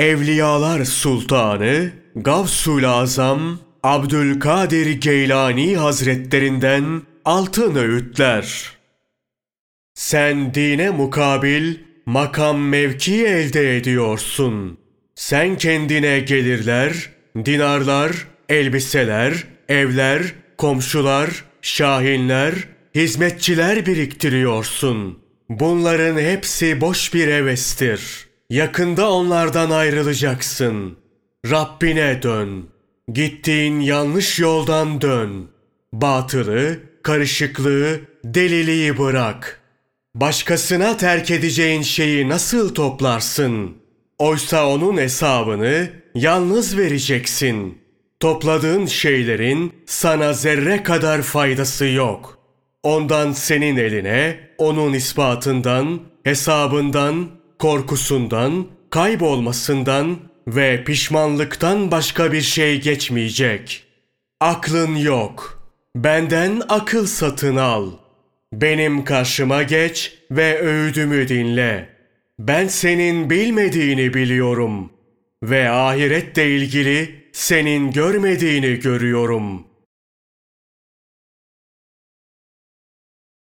Evliyalar Sultanı Gavsul Azam Abdülkadir Geylani Hazretlerinden altın öğütler. Sen dine mukabil makam mevki elde ediyorsun. Sen kendine gelirler, dinarlar, elbiseler, evler, komşular, şahinler, hizmetçiler biriktiriyorsun. Bunların hepsi boş bir hevestir. Yakında onlardan ayrılacaksın. Rabbine dön. Gittiğin yanlış yoldan dön. Batılı, karışıklığı, deliliği bırak. Başkasına terk edeceğin şeyi nasıl toplarsın? Oysa onun hesabını yalnız vereceksin. Topladığın şeylerin sana zerre kadar faydası yok. Ondan senin eline, onun ispatından, hesabından, korkusundan, kaybolmasından ve pişmanlıktan başka bir şey geçmeyecek. Aklın yok. Benden akıl satın al. Benim karşıma geç ve öğüdümü dinle. Ben senin bilmediğini biliyorum ve ahirette ilgili senin görmediğini görüyorum.